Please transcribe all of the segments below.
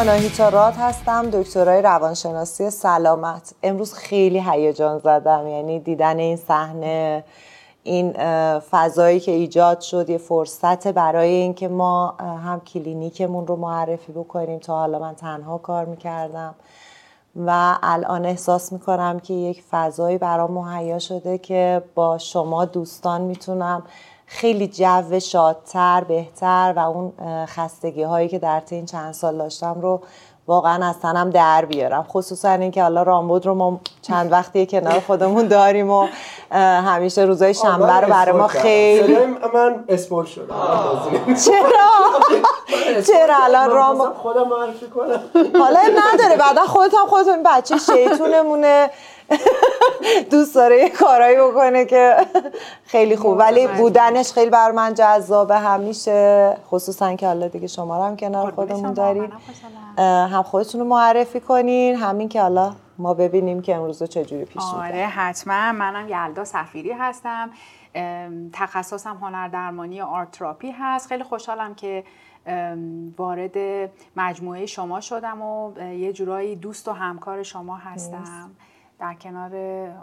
آناهیتا راد هستم. دکترای روانشناسی سلامت. امروز خیلی هیجان زدم. یعنی دیدن این صحنه این فضایی که ایجاد شد یه فرصت برای اینکه ما هم کلینیکمون رو معرفی بکنیم. تا حالا من تنها کار می‌کردم. و الان احساس می‌کنم که یک فضایی برام مهیا شده که با شما دوستان می‌تونم خیلی جو شادتر بهتر و اون خستگی هایی که در این چند سال داشتم رو واقعا از تنم در بیارم. خصوصا اینکه حالا رامبود رو ما چند وقتی کنار خودمون داریم و همیشه روزای شنبه رو برای ما خیلی من اسپول شدم چرا؟ چرا الان رامبود خودم معرفی کنم حالا نداره بعدا خودت هم خودتون بچه شیطونمونه. دوست داره یه کارایی بکنه که خیلی خوب. ولی بودنش خیلی بر من جذابه. همیشه خصوصا که حالا دیگه شما رو هم کنار خودمون دارین هم خودتون رو معرفی کنین. همین که حالا ما ببینیم که امروز چجوری پیش آره حتما. منم یلدا سفیری هستم. تخصصم هنر درمانی آرتراپی هست. خیلی خوشحالم که وارد مجموعه شما شدم و یه جورایی دوست و همکار شما هستم. در کنار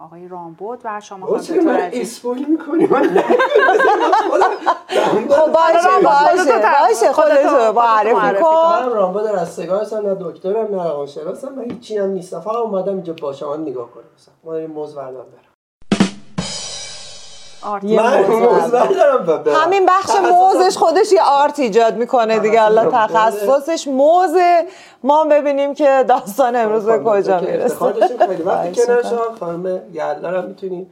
آقای رامبود و شما خانم من اسپویل می‌کنی؟ من خب باشه باشه باشه خودتو معرفی کن. من رامبود رستگار هستم نه دکترم نه روانشناسم من هیچی هم نیستم. فقط اومدم اینجا با شما نگاه کنم. ما داریم موز بردم برم همین بخش موزش خودش یه آرت ایجاد می‌کنه دیگه. الله تخصصش موزه. ما ببینیم که داستان امروز به کجا می‌رسه. خیلی وقتی کنار شما خانم یلدا هم می‌تونیم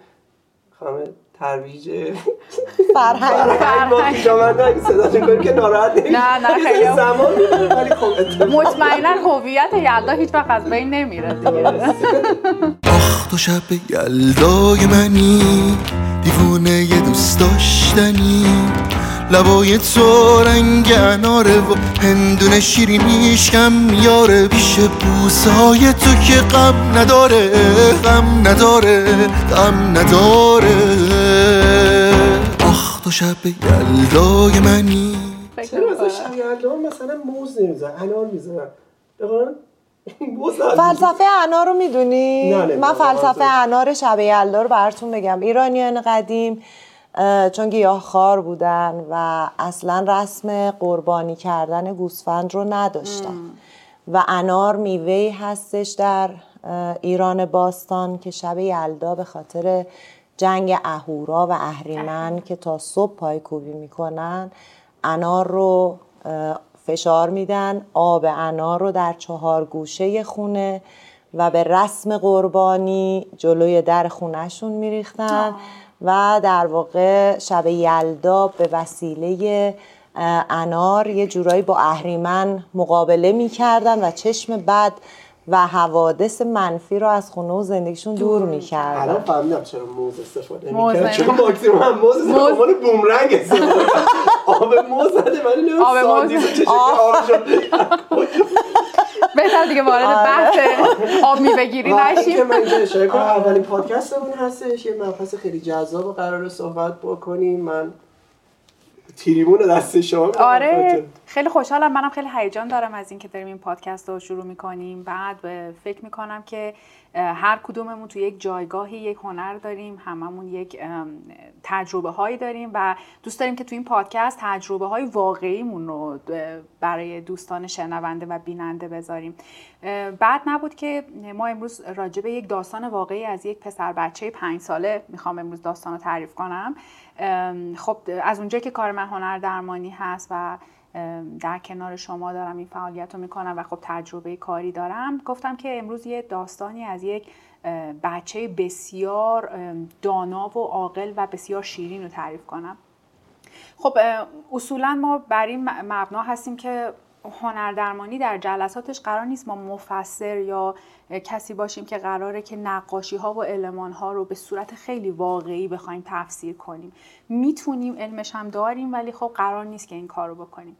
خانم ترویج فرهنگ. فرهنگ شما صدا کنیم که ناراحت نه نه خیلی زمان ولی خب مطمئنا هویت یلدا هیچ وقت از بین نمیره دیگه. آخ تو شب یلدای منی. دیوونه یه دوست داشتنی. لبای تو رنگ اناره و هندونه شیرینیش کم میاره پیش بوسه های تو که غم نداره غم نداره غم نداره. آخ تو شب یلدای منی. چرا مثلا یلدا مثلا موز نمیزن انار میزن فلسفه انار رو می‌دونی؟ من فلسفه انار شب یلدا رو براتون بگم. ایرانیان قدیم چون خار بودن و اصلا رسم قربانی کردن گوسفند رو نداشتن. و انار میوهی هستش در ایران باستان که شب یلدا به خاطر جنگ اهورا و اهریمن که تا صبح پایکوبی می‌کنن انار رو فشار میدن آب انار رو در چهار گوشه خونه و به رسم قربانی جلوی در خونهشون میریختن و در واقع شب یلدا به وسیله انار یه جورایی با اهریمن مقابله می‌کردن و چشم بد و حوادث منفی رو از خونه و زندگیشون دور می‌کردن. الان فهمیدم چرا موز استفاده می‌کرد. چون ماکسیموم هم موز استفاده بومرنگ استفاده آب موز زده ولی آب موز بهتر دیگه وارد بحث آب میبگیری نشیم. که من کنم اولین پادکستمون هستش. یه مبحث خیلی جذاب و قرار صحبت بکنیم. من تیریمون دست شما آره خیلی خوشحالم. منم خیلی هیجان دارم از اینکه داریم این پادکست رو شروع می‌کنیم. بعد فکر می‌کنم که هر کدوممون تو یک جایگاهی یک هنر داریم. هممون یک تجربه هایی داریم و دوست داریم که تو این پادکست تجربه های واقعیمون رو برای دوستان شنونده و بیننده بذاریم. بعد نبود که ما امروز راجع به یک داستان واقعی از یک پسر بچه پنج ساله می‌خوام امروز داستان رو تعریف کنم. خب از اونجایی که کار من هنر درمانی هست و در کنار شما دارم این فعالیت رو می‌کنم و خب تجربه کاری دارم گفتم که امروز یه داستانی از یک بچه بسیار دانا و عاقل و بسیار شیرین رو تعریف کنم. خب اصولا ما بر این مبنا هستیم که هنردرمانی در جلساتش قرار نیست ما مفسر یا کسی باشیم که قراره که نقاشی ها و علمان ها رو به صورت خیلی واقعی بخوایم تفسیر کنیم. می‌تونیم علمش هم داریم ولی خب قرار نیست که این کار رو بکنیم.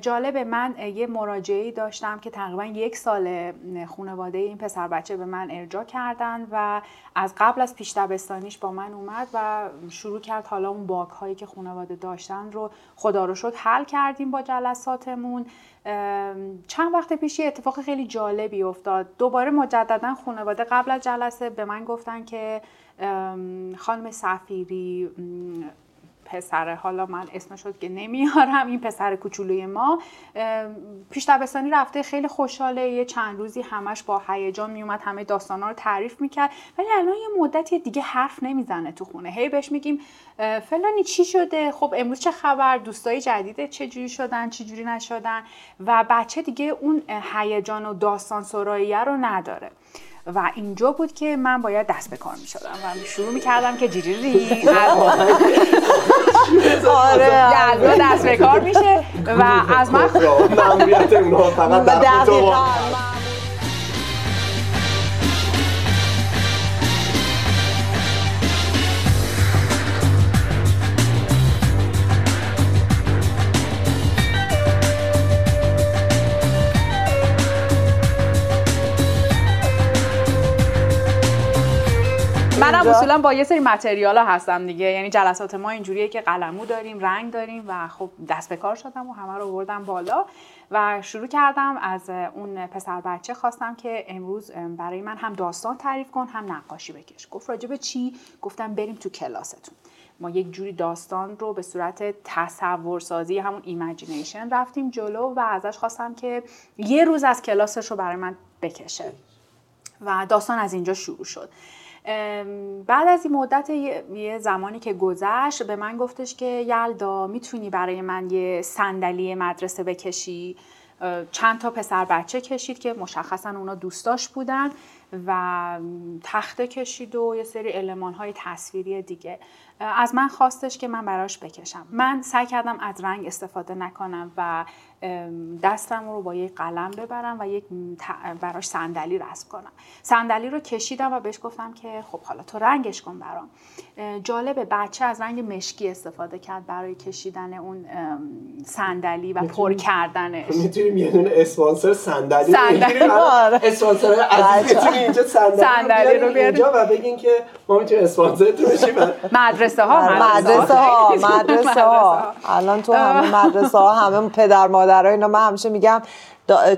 جالبه من یه مراجعه داشتم که تقریبا یک سال خانواده این پسر بچه به من ارجا کردن و از قبل از پیش دبستانیش با من اومد و شروع کرد حالا اون باگ هایی که خانواده داشتن رو خدا رو شد حل کردیم با جلساتمون. چند وقت پیش یه اتفاق خیلی جالبی افتاد. دوباره مجددا خانواده قبل از جلسه به من گفتن که خانم سفیری پسر حالا من اسم شد که نمیارم این پسر کوچولوی ما. پیش دبستانی رفته خیلی خوشحاله. یه چند روزی همش با هیجان میومد همه داستانا رو تعریف می‌کرد. ولی الان یه مدتی دیگه حرف نمی‌زنه تو خونه. هی بهش میگیم فلانی چی شده؟ خب امروز چه خبر؟ دوستای جدیده چه جوری شدن؟ چه جوری نشدن؟ و بچه دیگه اون هیجان و داستان سراییه رو نداره. و اینجا بود که من باید دست به کار می شدم و شروع می کردم که جیجیری آره دست به کار میشه و از من فقط منم اصولا با یه سری material ها هستم دیگه. یعنی جلسات ما اینجوریه که قلمو داریم رنگ داریم و خب دست به کار شدم و همه رو بردم بالا و شروع کردم از اون پسر بچه خواستم که امروز برای من هم داستان تعریف کن هم نقاشی بکش. گفت راجب چی؟ گفتم بریم تو کلاستون. ما یک جوری داستان رو به صورت تصورسازی همون imagination رفتیم جلو و ازش خواستم که یه روز از کلاسش رو برای من بکشه. و داستان از اینجا شروع شد. بعد از این مدت یه زمانی که گذشت به من گفتش که یلدا می‌تونی برای من یه صندلی مدرسه بکشی؟ چند تا پسر بچه کشید که مشخصا اونا دوستاش بودن و تخته کشید و یه سری علمان های تصویری دیگه. از من خواستش که من براش بکشم. من سعی کردم از رنگ استفاده نکنم و دستم رو با یک قلم ببرم و یک براش صندلی رسم کنم. صندلی رو کشیدم و بهش گفتم که خب حالا تو رنگش کن برام. جالبه بچه از رنگ مشکی استفاده کرد برای کشیدن اون صندلی و پر کردنش. می‌تونیم یه دونه اسپانسر صندلی صندلی آره. اسپانسر عزیز اینجا صندلی رو اینجا و بگین که ما می‌تونیم اسپانسرتون بشیم مدرسه ها مدرسه ها مدرسه ها الان تو همه مدرسه ها همه پدر مادرها اینا من همیشه میگم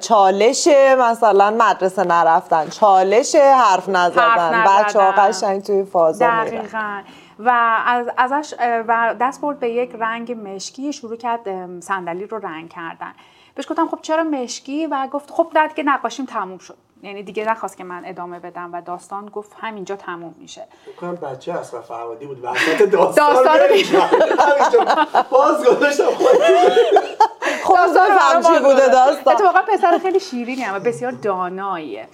چالش مثلا مدرسه نرفتن چالش حرف نزدن. بچه ها قشنگ توی فازا دقیقا. و از ازش و دست برد به یک رنگ مشکی شروع کرد صندلی رو رنگ کردن. بهش گفتم خب چرا مشکی؟ و گفت خب درد که نقاشیم تموم شد. یعنی دیگه نخواست که من ادامه بدم و داستان گفت همینجا تموم میشه. بکنم بچه اصلا فرهادی بود وسط داستان داستان همینجا باز گذاشتم. خودم چی بوده داستان. اتفاقا پسر خیلی شیرینی و بسیار داناییه.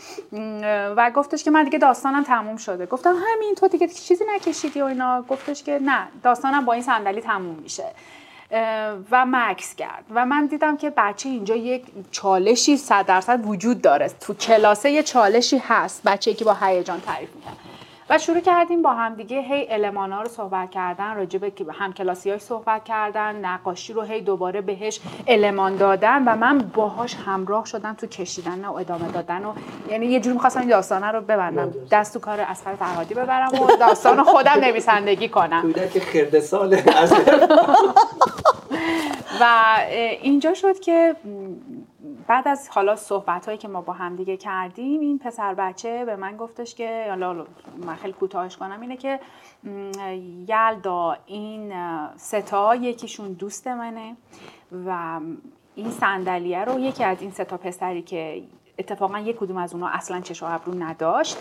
و گفتش که من دیگه داستانم تموم شده. گفتم همین تو دیگه چیزی نکشیدی و اینا. گفتش که نه داستانم با این صندلی تموم میشه. و مکس کرد. و من دیدم که بچه اینجا یک چالشی صد درصد وجود داره. تو کلاسه یه چالشی هست بچه که با هیجان تعریف می‌کنه. و شروع کردیم با هم دیگه هی علمان ها رو صحبت کردن راجع به هم کلاسی های صحبت کردن نقاشی رو هی دوباره بهش المان دادن و من باهاش همراه شدم تو کشیدن و ادامه دادن و یعنی یه جوری می‌خواستم این داستانه رو ببندم. دست تو کار اسخر فرهادی ببرم و داستان خودم نویسندگی کنم. که خرده ساله و اینجا شد که بعد از حالا صحبت هایی که ما با هم دیگه کردیم این پسر بچه به من گفتش که حالا من خیلی کوتاهش کنم اینه که یلدا این ستا یکیشون دوست منه و این صندلیه رو یکی از این ستا پسری که اتفاقا یک کدوم از اونها اصلا چشم و ابرو نداشت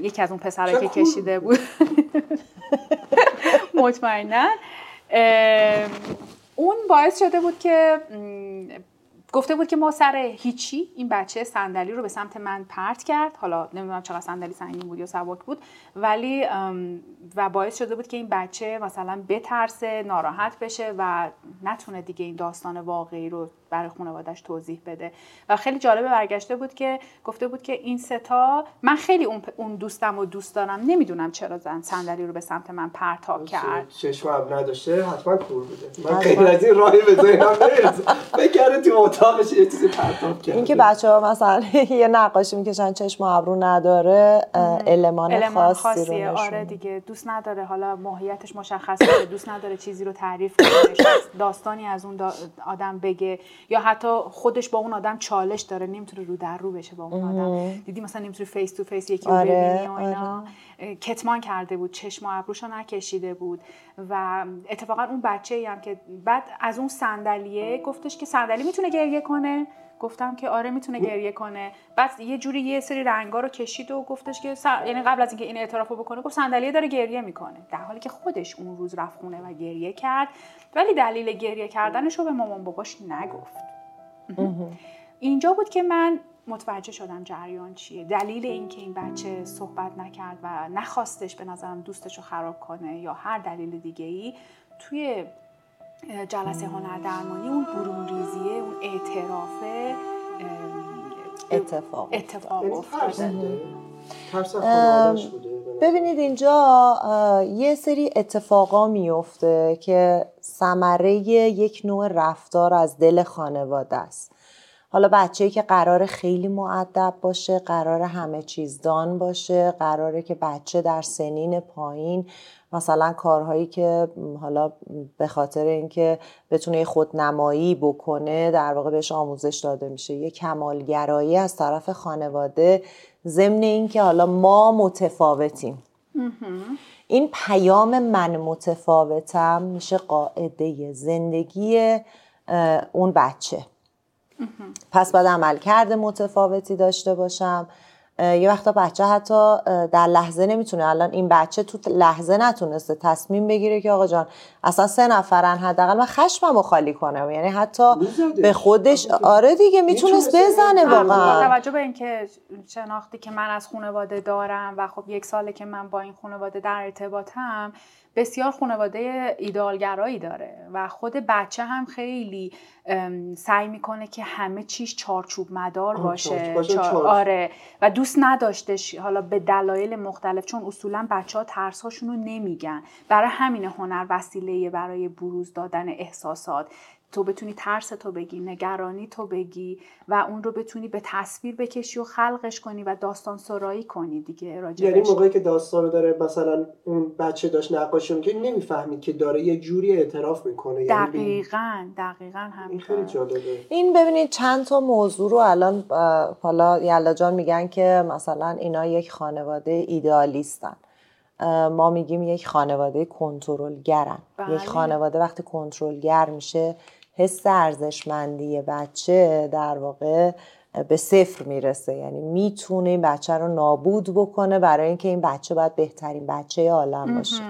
یکی از اون پسرها که کشیده بود. مطمئنا. اون باعث شده بود که گفته بود که ما سر هیچی این بچه صندلی رو به سمت من پرت کرد. حالا نمی‌دونم چقدر صندلی سنگین بود یا سبک بود. ولی و باعث شده بود که این بچه مثلا بترسه ناراحت بشه و نتونه دیگه این داستان واقعی رو برای خانوادش توضیح بده. و خیلی جالبه برگشته بود که گفته بود که این ستا من خیلی اون, اون دوستم و دوست دارم نمی‌دونم چرا زن صندلی رو به سمت من پرتاب کرد. چشم نداشته حتما کور بوده. من خیلی از این راهی به ذهنم نمی‌رسه تو اتاقش یه چیزی پرتاب کرد اینکه بچه ها مثلا یه نقاشی می‌کشن چشم و ابرو نداره المان خاصی رو نشون آره دیگه دوست نداره. حالا ماهیتش مشخصه دوست نداره چیزی رو تعریف کنه داستانی از اون آدم بگه. یا حتی خودش با اون آدم چالش داره نمی‌تونه رو در رو بشه با اون آدم. دیدی مثلا نمی‌تونه face to face یکی رو آره، ببینی و اینا. آره. کتمان کرده بود چشم و ابروشو نکشیده بود و اتفاقا اون بچه هم که بعد از اون صندلیه گفتش که صندلی می‌تونه گریه کنه. گفتم که آره می‌تونه گریه کنه. بعد یه جوری یه سری رنگا رو کشید و گفتش که یعنی قبل از اینکه این اعتراف رو بکنه گفت صندلیه داره گریه می‌کنه. در حالی که خودش اون روز رفت خونه و گریه کرد. ولی دلیل گریه کردنش رو به مامان باباش نگفت. اینجا بود که من متوجه شدم جریان چیه. دلیل اینکه این بچه صحبت نکرد و نخواستش به نظرم دوستش رو خراب کنه یا هر دلیل دیگه ای توی جلسه هنر درمانی اون برون ریزیه اون اعترافه اتفاق اتفاق افتاده ببینید اینجا یه سری اتفاقا میفته که ثمره یک نوع رفتار از دل خانواده است. حالا بچه‌ای که قرار خیلی معدب باشه قرار همه چیز دان باشه قراره که بچه در سنین پایین مثلا کارهایی که حالا به خاطر اینکه بتونه خودنمایی بکنه در واقع بهش آموزش داده میشه. یه کمالگرایی از طرف خانواده ضمن اینکه حالا ما متفاوتیم. این پیام من متفاوتم میشه قاعده زندگی اون بچه. پس باید عمل کرده متفاوتی داشته باشم. یه وقتا بچه حتی در لحظه نمی‌تونه. الان این بچه تو لحظه نتونسته تصمیم بگیره که آقا جان اصلا سه نفرن حداقل من خشمم رو خالی کنم. یعنی حتی به خودش آره دیگه می‌تونست بزنه واقعا. توجه به اینکه شناختی که من از خانواده دارم و خب یک ساله که من با این خانواده در ارتباطم بسیار خانواده ایدالگرایی داره و خود بچه هم خیلی سعی می‌کنه که همه چیش چارچوب مدار باشه, آره. و دوست نداشتش حالا به دلایل مختلف چون اصولا بچه ها ترس رو نمیگن. برای همین هنر وسیله برای بروز دادن احساسات. تو بتونی ترس تو بگی نگرانی تو بگی و اون رو بتونی به تصویر بکشی و خلقش کنی و داستان سرایی کنی دیگه راجبش. یعنی موقعی که داستان رو داره مثلا اون بچه داشت نقاشی که نمی‌فهمید که داره یه جوری اعتراف می‌کنه. یعنی دقیقا دقیقا هم این خیلی جالبه. این ببینید چند تا موضوع رو الان حالا یلا جان میگن که مثلا اینا یک خانواده ایدئالیستن. ما میگیم یک خانواده کنترلگرن. بله. یک خانواده وقتی کنترلگر میشه حس ارزشمندی بچه در واقع به صفر می‌رسه. یعنی می‌تونه این بچه رو نابود بکنه برای اینکه این بچه باید بهترین بچه عالم باشه.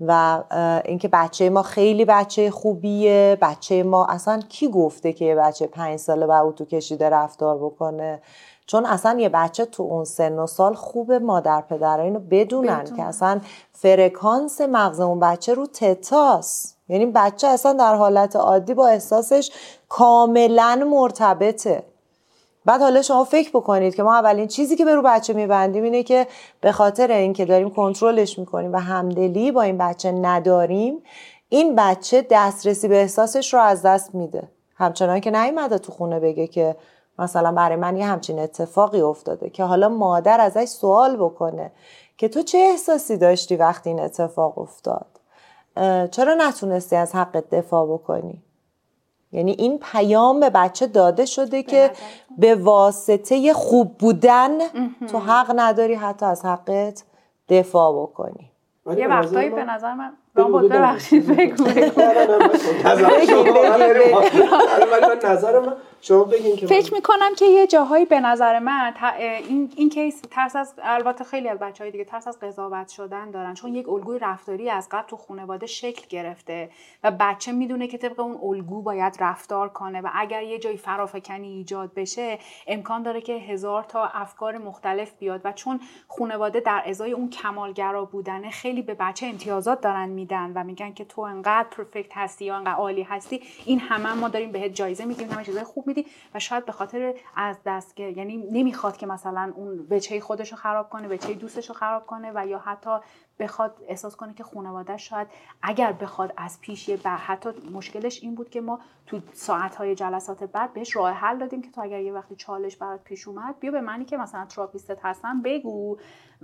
و اینکه بچه ما خیلی بچه خوبیه. بچه ما اصلا کی گفته که یه بچه پنج ساله و او تو کشیده رفتار بکنه؟ چون اصلا یه بچه تو اون سن و سال خوب مادر پدر اینو بدونن. که اصلا فرکانس مغز اون بچه رو تتاس. یعنی بچه اصلا در حالت عادی با احساسش کاملا مرتبطه. بعد حالا شما فکر بکنید که ما اولین چیزی که به رو بچه میبندیم اینه که به خاطر اینکه داریم کنترلش می‌کنیم و همدلی با این بچه نداریم این بچه دسترسی به احساسش رو از دست میده. همچنان که نیومده تو خونه بگه که مثلا برای من یه همچین اتفاقی افتاده که حالا مادر ازش سوال بکنه که تو چه احساسی داشتی وقتی این اتفاق افتاد؟ چرا نتونستی از حق دفاع بکنی؟ یعنی این پیام به بچه داده شده که به واسطه خوب بودن تو حق نداری حتی از حقت دفاع بکنی. یه وقتایی به نظر من رام ببخشید بگو نظر من شما بگین که فکر می‌کنم که یه جاهایی به نظر من این این کیس ترس از البته خیلی از بچه های دیگه ترس از قضاوت شدن دارن. چون یک الگوی رفتاری از قبل تو خانواده شکل گرفته و بچه می‌دونه که طبق اون الگو باید رفتار کنه و اگر یه جایی فرافکنی ایجاد بشه امکان داره که هزار تا افکار مختلف بیاد و چون خانواده در ازای اون کمالگرا بودنه خیلی به بچه امتیازات دارن میدن و میگن که تو انقدر پرفکت هستی یا انقدر عالی هستی این همه ما داریم بهت جایزه میدیم همه چیزای خوب میدی و شاید به خاطر از دست یعنی نمی‌خواد که مثلا اون بچه خودش رو خراب کنه بچه دوستش رو خراب کنه و یا حتی بخواد احساس کنه که خانواده شاید اگر بخواد از پیش یه حتی مشکلش این بود که ما تو ساعت های جلسات بعد بهش راه حل دادیم که تو اگر یه وقتی چالش برات پیش اومد بیا به منی که مثلا تراپیستت هستم بگو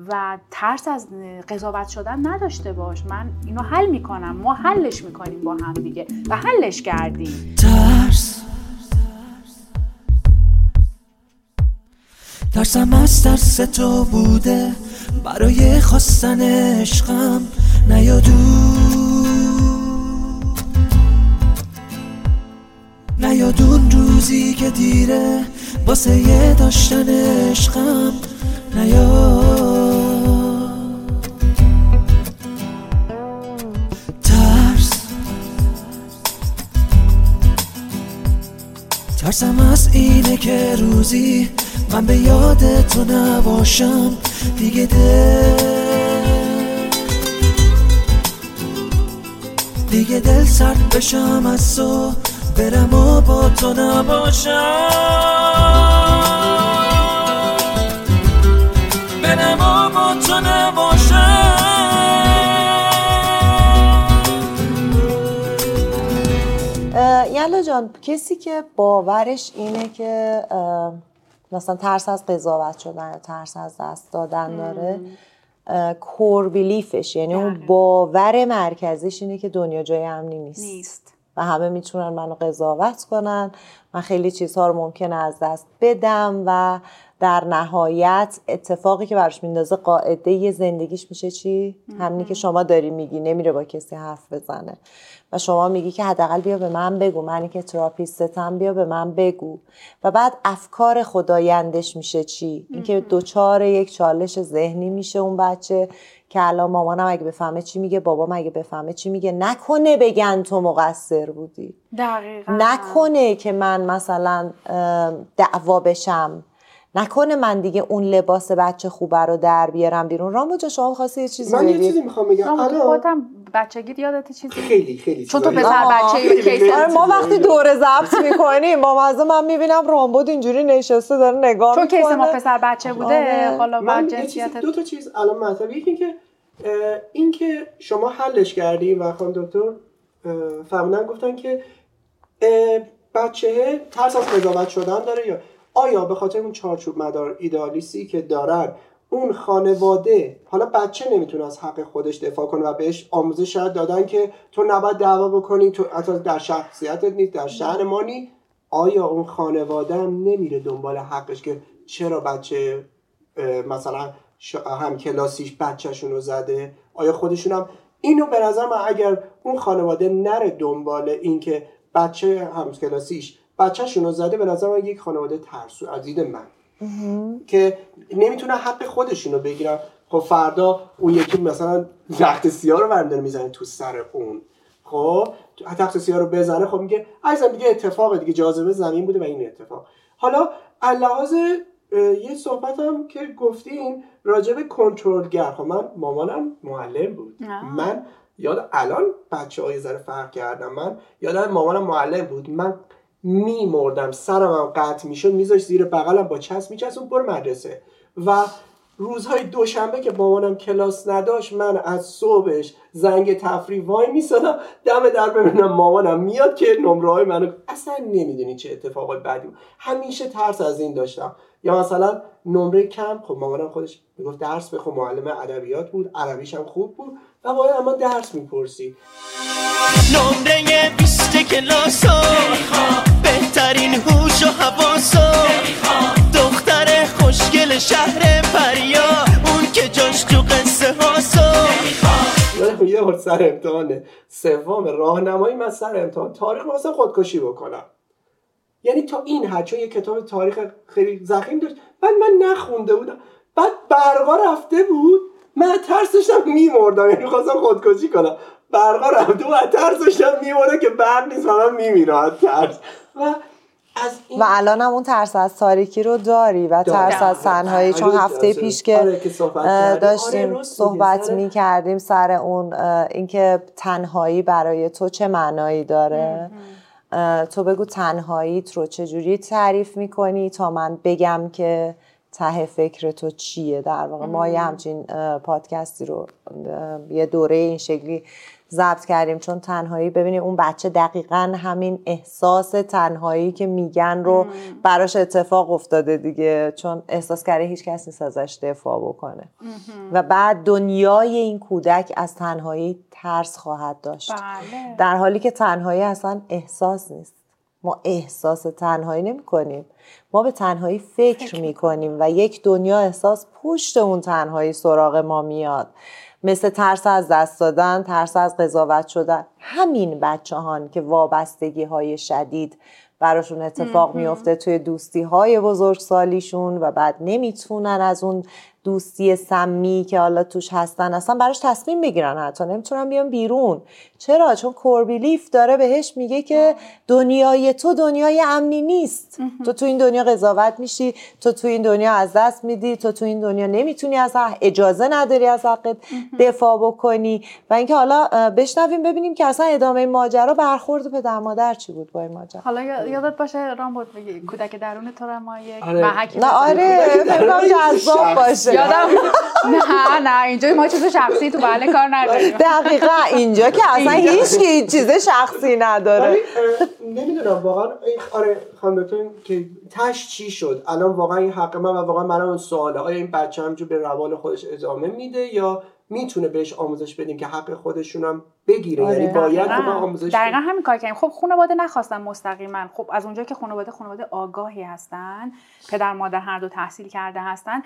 و ترس از قضاوت شدن نداشته باش. من اینو حل می‌کنم. ما حلش می‌کنیم با هم دیگه و حلش کردیم. ترس. ترسم از ترس تو بوده برای خواستن عشقم نیادو. نیادون روزی که دیره واسه یه داشتن عشقم نیاد. ترس. ترسم از اینه که روزی من به یاد تو نباشم دیگه دل دیگه دل سرد بشم از تو برم و با تو نباشم. برم و با تو نباشم. یلا جان کسی که باورش اینه که مثلا ترس از قضاوت شدن ترس از دست دادن داره کور بیلیفش یعنی اون باور مرکزیش اینه که دنیا جای امنی نیست. نیست. و همه می‌تونن منو قضاوت کنن. من خیلی چیزها رو ممکنه از دست بدم و در نهایت اتفاقی که براش میندازه قاعده یه زندگیش میشه چی؟ همینی که شما داری میگی. نمیره با کسی حرف بزنه. و شما میگی که حداقل بیا به من بگو. منی که تراپیستم بیا به من بگو. و بعد افکار خدایندش میشه چی؟ اینکه دوچار یک چالش ذهنی میشه اون بچه که الان مامانم اگه بفهمه چی میگه بابام اگه بفهمه چی میگه. نکنه بگن تو مقصر بودی. دقیقا. نکنه که من مثلا دعوا بشم. نکنه من دیگه اون لباس بچه خوبه رو در بیارم بیرون. رامو جا شما خواستی یه چیزی من یه چیزی می‌خوام بگم. الان خودم بچگی یادت چیزی؟ خیلی خیلی چون تو پسر بچه آره ما وقتی دوره ضبط می‌کنیم با مزه من می‌بینم رامبد اینجوری نشسته داره نگاه چون کیس ما پسر بچه بوده آره. حالا با من دو تا چیز الان مطلب. یکی اینکه اه، این که شما حلش کردیم و خانم دکتر فهمیدن گفتن که بچه ترس از قضاوت شدن داره یا آیا به خاطر اون چارچوب مدار ایدئالیستی که دارن اون خانواده حالا بچه نمی‌تونه از حق خودش دفاع کنه و بهش آموزش شاید دادن که تو نباید دعوا بکنی تو حتی در شخصیتت نیست در شهر ما نی آیا اون خانواده هم نمیره دنبال حقش که چرا بچه مثلا هم کلاسیش بچهشون رو زده؟ آیا خودشون هم؟ اینو به نظر من اگر اون خانواده نره دنبال اینکه بچه هم کلاسیش بچهشون رو زده به نظر من یک خانواده ترسو از دید من که نمی‌تونن حق خودشون رو بگیرن. خب فردا اون یکی مثلا رخت سیاه رو برمیداره می‌زنه تو سر اون. خب؟ تخت سیاه رو بزنه خب میگه عزیزم دیگه اتفاق دیگه جاذبه زمین بوده و این اتفاق. حالا لحاظ یه صحبت هم که گفتین راجع به کنترلگر. خب من مامانم معلم بود. آه. من یاد الان بچه های ذره فرق کردم. من یادم مامانم معلم بود. من میمردم. سرم هم قطع می‌شد میذاش زیر بغلم با چسب میچسبون برو مدرسه. و روزهای دوشنبه که مامانم کلاس نداشت من از صبحش زنگ تفریح وای میسادم. دم در ببینم مامانم میاد که نمره های منو اصلا نمی‌دونی چه اتفاقات بود. همیشه ترس از این داشتم. یا مثلا نمره کم خب مامانم خودش می‌گفت درس بخون معلم ادبیات بود عربیش هم خوب بود. و باید اما درس می‌پرسی. نمره بیست کلاسو. بهترین هوش و حواسو. دختر خوشگل شهر پریا. اون که جاش تو قصه هاسو یادم یه بار سر امتحان سوم راهنمایی من سر امتحان تاریخ مثلا خودکشی بکنم. یعنی تا این حد چون یه کتاب تاریخ خیلی زخیم داشت بعد من نخونده بودم. بعد برقا رفته بود. من ترس داشتم میمردم یعنی خواستم خودکشی کنم برقا رفته بود از ترس داشتم میمردم که برق نیست و من میمیرم از ترس و از این و الان هم اون ترس از تاریکی رو داری و ترس از تنهایی چون آره، هفته. پیش که آره،. آره، داشتیم میگی. صحبت می کردیم سر اون اینکه تنهایی برای تو چه معنایی داره تو بگو تنهاییت رو چجوری تعریف می‌کنی تا من بگم که ته فکر تو چیه؟ در واقع ما یه همچین پادکستی رو یه دوره این شکلی ضبط کردیم. چون تنهایی ببینید اون بچه دقیقا همین احساس تنهایی که میگن رو براش اتفاق افتاده دیگه. چون احساس کرده هیچ کس نیست ازش دفاع بکنه. و بعد دنیای این کودک از تنهایی ترس خواهد داشت. بله. در حالی که تنهایی اصلا احساس نیست. ما احساس تنهایی نمی کنیم ما به تنهایی فکر می کنیم و یک دنیا احساس پشت اون تنهایی سراغ ما میاد. مثل ترس از دست دادن ترس از قضاوت شدن. همین بچه هان که وابستگی های شدید براشون اتفاق میفته توی دوستی های بزرگسالیشون و بعد نمی‌تونن از اون دوستی سمی که حالا توش هستن اصلا براش تصمیم بگیرن حتی. نمی‌تونن بیان بیرون. چرا؟ چون کوربیلیف داره بهش میگه که دنیای تو دنیای امنی نیست. تو تو این دنیا قضاوت میشی تو تو این دنیا از دست میدی تو تو این دنیا نمی‌تونی از اجازه نداری از حقت دفاع بکنی. و اینکه حالا بشنویم ببینیم که اصلا ادامه ماجرا برخورد پدر مادر چی بود با این ماجرا. حالا یادت باشه رام بود کودک درون تو ما یک آره. نه آره. جذاب باشه. یادم نه نه اینجا ما چیز شخصی تو بله کار نداریم. دقیقا اینجا که اصلا هیچ کی چیز شخصی نداره. نمی‌دونم واقعا آره خانم که تش چی شد؟ الان واقعا این حق من و واقعا من اون سواله آیا این بچه همجور به روال خودش ادامه میده یا می‌تونه بهش آموزش بدیم که حق خودشونم بگیره. آره. یعنی باید دقیقا. آموزش دقیقا همین کار کردیم. خب خانواده نخواستن مستقیما. خب از اونجا که خانواده خانواده آگاهی هستن پدر مادر هر دو تحصیل کرده هستن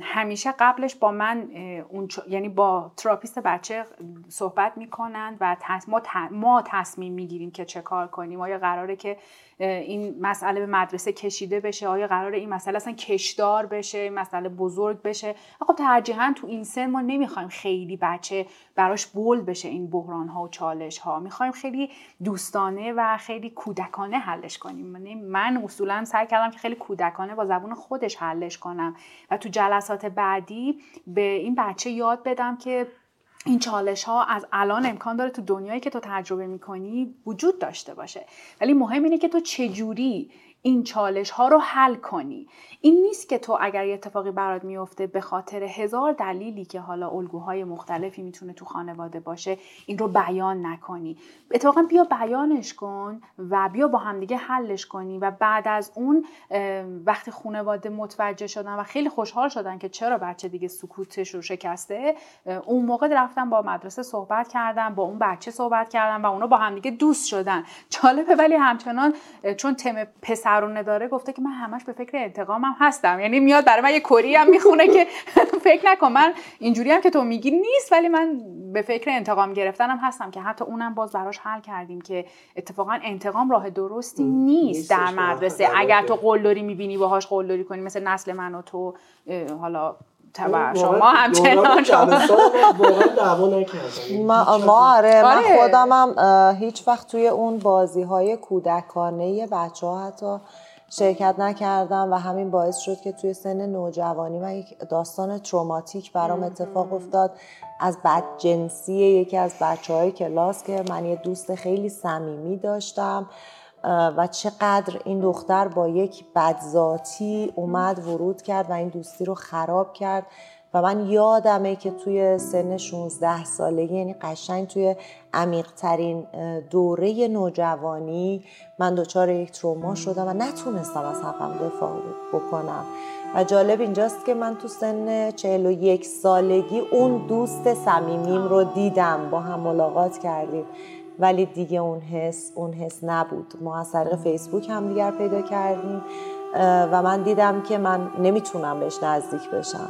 همیشه قبلش با من اون یعنی با therapist بچه صحبت می‌کنند و ما, ما تصمیم می‌گیریم که چه کار کنیم. آیا قراره که این مسئله به مدرسه کشیده بشه؟ آیا قراره این مسئله اصلا کشدار بشه؟ این مسئله بزرگ بشه؟ خب ترجیحاً تو این سن ما نمی‌خوایم خیلی بچه براش bold بشه این بحران ها و چالش ها می‌خوایم خیلی دوستانه و خیلی کودکانه حلش کنیم. من اصولا سعی کردم که خیلی کودکانه با زبون خودش حلش کنم و تو جلسات بعدی به این بچه یاد بدم که این چالش ها از الان امکان داره تو دنیایی که تو تجربه می‌کنی وجود داشته باشه. ولی مهم اینه که تو چجوری این چالش ها رو حل کنی. این نیست که تو اگر یه اتفاقی برات میفته به خاطر هزار دلیلی که حالا الگوهای مختلفی می‌تونه تو خانواده باشه این رو بیان نکنی. اتفاقا بیا بیانش کن و بیا با همدیگه حلش کنی و بعد از اون وقتی خانواده متوجه شدن و خیلی خوشحال شدن که چرا بچه دیگه سکوتش رو شکسته اون موقع رفتم با مدرسه صحبت کردم با اون بچه صحبت کردم و اونا با همدیگه دوست شدن. جالبه ولی همچنان چون تم پسرونه داره گفته که من همش به فکر انتقامم هستم. یعنی میاد برای من یه کری هم می‌خونه که فکر نکن من اینجوری هم که تو میگی نیست ولی من به فکر انتقام گرفتنم هستم که حتی اونم باز براش حل کردیم که اتفاقا انتقام راه درستی نیست در مدرسه. اگر تو قلدری می‌بینی باهاش قلدری کنی مثل نسل من و تو حالا تبع شما همچنان ما ما آره من آره. خودمم هیچ وقت توی اون بازی های کودکانه بچه ها حتی شرکت نکردم و همین باعث شد که توی سن نوجوانی من یک داستان تروماتیک برام اتفاق افتاد. از بدجنسی یکی از بچه های کلاس که من یه دوست خیلی صمیمی داشتم. و چقدر این دختر با یک بدذاتی اومد ورود کرد و این دوستی رو خراب کرد. و من یادمه که توی سن 16 سالگی یعنی قشنگ توی عمیقترین دوره نوجوانی من دچار یک تروما شدم و نتونستم از حقم دفاع بکنم. و جالب اینجاست که من تو سن 41 سالگی اون دوست صمیمیم رو دیدم. با هم ملاقات کردیم. ولی دیگه اون حس اون حس نبود. ما از طریق فیسبوک هم دیگر پیدا کردیم و من دیدم که من نمی‌تونم بهش نزدیک بشم.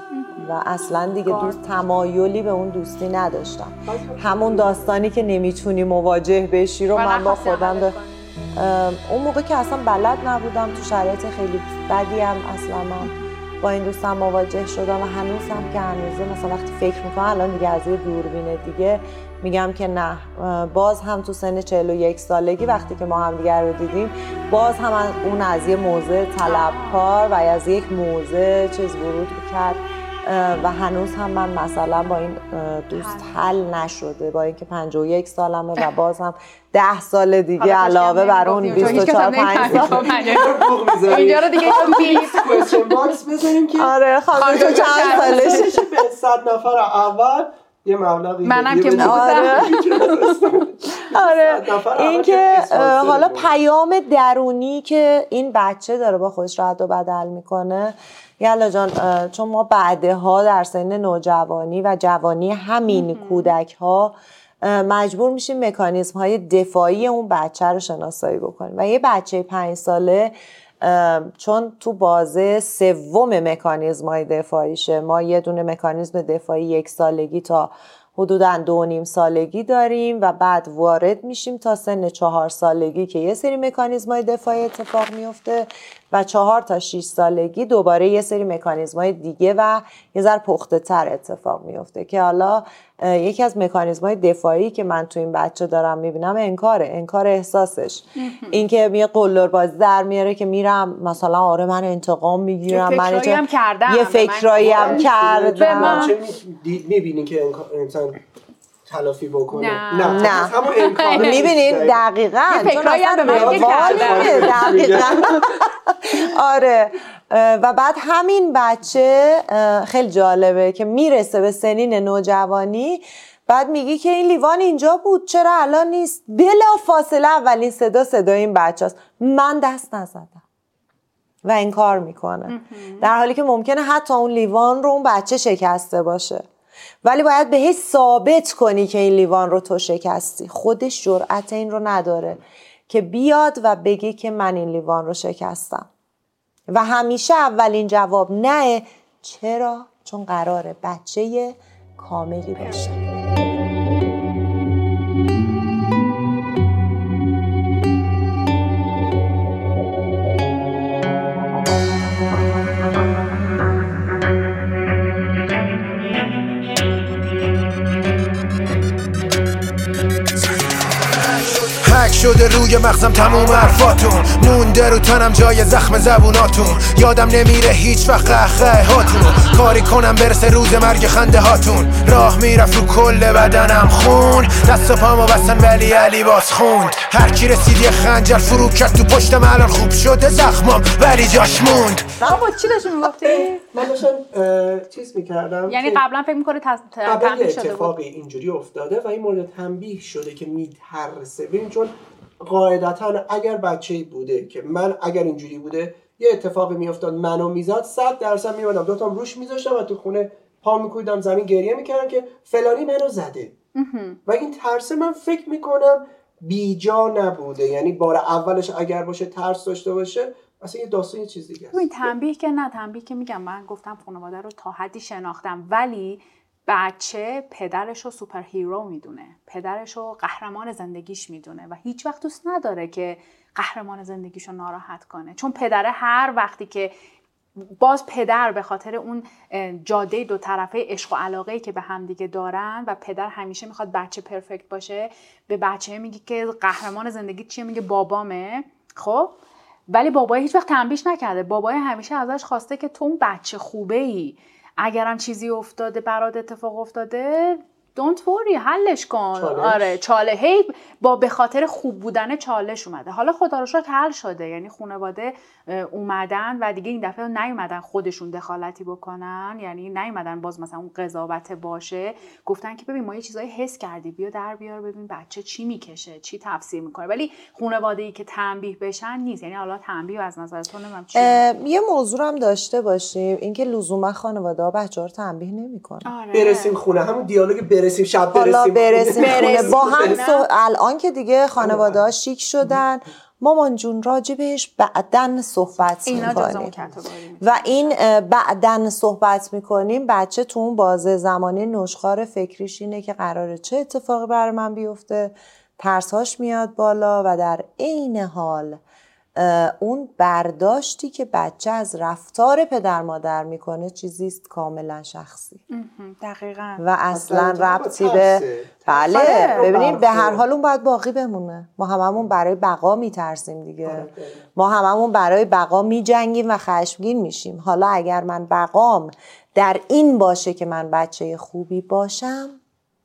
و اصلا دیگه دوست تمایلی به اون دوستی نداشتم. همون داستانی که نمی‌تونی مواجه بشی رو من با خودم به اون موقع که اصلا بلد نبودم تو شرایط خیلی بدی هم اصلا من. با این دوستم مواجه شدم و هنوزم که هنوزه مثلا وقتی فکر می‌کنم الان دیگه از یه دوربین دیگه میگم که نه. باز هم تو سن 41 سالگی وقتی که ما هم دیگر رو دیدیم باز هم اون از یه موضع طلبکار و از یک موضع چیز ورود کرد و هنوز هم من مثلا با این دوست حل. نشده. با اینکه 51 سالمه و باز هم 10 سال دیگه علاوه بر اون 24 5 سال. اینجا رو دیگه بزنیم که آره خانم تو چند سالشه به 100 نفر اول یه مبلغی منم که آره. آره. این که حالا پیام درونی که این بچه داره با خودش رد و بدل می‌کنه. یلا جان چون ما بعدها در سن نوجوانی و جوانی همین کودک ها مجبور میشیم مکانیزم های دفاعی اون بچه رو شناسایی بکنیم. و یه بچه پنج ساله چون تو بازه سوم مکانیزم های دفاعیشه. ما یه دونه مکانیزم دفاعی یک سالگی تا حدودا دو نیم سالگی داریم و بعد وارد میشیم تا سن چهار سالگی که یه سری مکانیزم های دفاعی اتفاق میفته. و چهار تا 6 سالگی دوباره یه سری مکانیزم های دیگه و یه ذر پخته تر اتفاق میفته که حالا یکی از مکانیزم های دفاعی که من تو این بچه دارم می‌بینم انکاره انکار احساسش. اینکه یه قلدر باز در میاره که میرم مثلا آره من انتقام می‌گیرم من هم کردم. یه فکرایی هم کردم. می‌بینی که انسان تلافی بکنه. نه. نه, می‌بینید دقیقا. فکرایی هم به من دقیقا. آره. و بعد همین بچه خیلی جالبه که می‌رسه به سنین نوجوانی. بعد میگی که این لیوان اینجا بود چرا الان نیست؟ بلا فاصله اولین صدا صدا این بچه است من دست نزدم. و این کار می‌کنه. در حالی که ممکنه حتی اون لیوان رو اون بچه شکسته باشه. ولی باید بهش ثابت کنی که این لیوان رو تو شکستی. خودش جرأت این رو نداره که بیاد و بگی که من این لیوان رو شکستم. و همیشه اولین جواب نه چرا؟ چون قراره بچه کاملی باشه. شده روی مغزم تموم حرفاتون. مونده رو تنم جای زخم زبوناتون. یادم نمیره هیچ وقت قهقه هاتون. کاری کنم برسه روز مرگ خنده هاتون. راه می‌رفت رو کل بدنم خون. دست و پامو بستن ولی علی باز خوند. هر کی رسید یه خنجر فرو کرد تو پشتم. الان خوب شده زخمم ولی جاش موند. با چی داشتی می‌گفتی؟ من داشتم چیز می‌کردم یعنی قبلا فکر می‌کنه قبلا اتفاقی اینجوری افتاده و این مورد تنبیه شده که میترسه. ببین چون قاعدتا اگر بچه بوده که من اگر اینجوری بوده یه اتفاقی میافتاد منو می‌زد صد درصد میومدم دوتام روش میذاشتم و تو خونه پا میکویدم زمین گریه می‌کردم که فلانی منو زده. و این ترس من فکر می‌کنم بیجا نبوده. یعنی بار اولش اگر باشه ترس داشته باشه اصلا یه داستان یه چیز دیگه است. تنبیه که نه. تنبیه که میگم. من گفتم خانواده رو تا حدی شناختم. ولی بچه پدرش رو superhero می‌دونه. پدرش رو قهرمان زندگیش می‌دونه و هیچ وقت دوست نداره که قهرمان زندگیش رو ناراحت کنه. چون پدره هر وقتی که باز پدر به خاطر اون جاده دو طرفه عشق و علاقه که به همدیگه دارن و پدر همیشه می‌خواد بچه perfect باشه به بچه میگه که قهرمان زندگی چیه؟ میگه بابامه. خب؟ ولی بابای هیچ وقت تنبیش نکرده. بابای همیشه ازش خواسته که تو اون بچه خوبه ای اگرم چیزی افتاده برات اتفاق افتاده دونت وری حلش کن. آره چاله. هی با به خاطر خوب بودن چالش اومده. حالا خدا رو شکر حل شده. یعنی خانواده اومدن و دیگه این دفعه نیومدن خودشون دخالتی بکنن. یعنی نیومدن باز مثلا اون قضاوت باشه. گفتن که ببین ما یه چیزایی حس کردی. بیا در بیار ببین بچه چی می‌کشه چی تفسیر می‌کنه. ولی خانواده ای که تنبیه بشن نیست. یعنی حالا تنبیه از نظر تو یه موضوع هم داشته باشیم. اینکه لزوما خانواده ها بچه ها رو تنبیه نمی‌کنن. آره. برسیم خونه. همون دیالوگ برسیم شب برسیم, برسیم, خونه. با هم الان که دیگه خانواده ها شیک شدن. مامان جون راجع بهش بعدن صحبت می‌کنیم. و این بعدن صحبت می‌کنیم. بچه تو اون بازه زمانی نشخار فکریش اینه که قراره چه اتفاقی برای من بیفته. ترساش میاد بالا و در عین حال اون برداشتی که بچه از رفتار پدر مادر می‌کنه چیزی است کاملا شخصی. دقیقا. و اصلا ربطی به بله آره. ببینید به هر حال اون باید باقی بمونه. ما هممون برای بقا میترسیم دیگه. آره، ما هممون برای بقا میجنگیم و خشمگین میشیم. حالا اگر من بقام در این باشه که من بچه خوبی باشم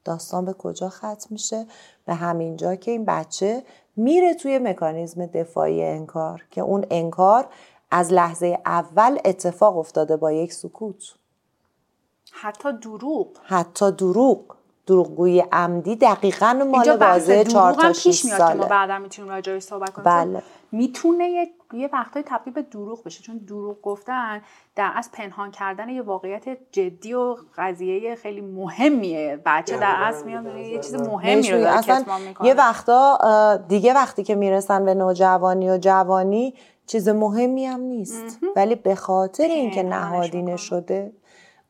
داستان به کجا ختم میشه؟ به همین جا که این بچه میره توی مکانیزم دفاعی انکار که اون انکار از لحظه اول اتفاق افتاده با یک سکوت. حتی دروغ. حتی دروغ. دروغگویی عمدی دقیقا مال بازه چهار تا پیش میاد که ما بعدا می‌تونیم راجعش صحبت کنیم. بله. می‌تونه یه, یه وقتای تبدیل به دروغ بشه چون دروغ گفتن در از پنهان کردن یه واقعیت جدی و قضیه خیلی مهمیه. بچه در اصل میاد یه چیز مهمی رو اصلا یه وقتا دیگه وقتی که می‌رسن به نوجوانی و جوانی چیز مهمی هم نیست. ولی به خاطر اینکه نهادینه شده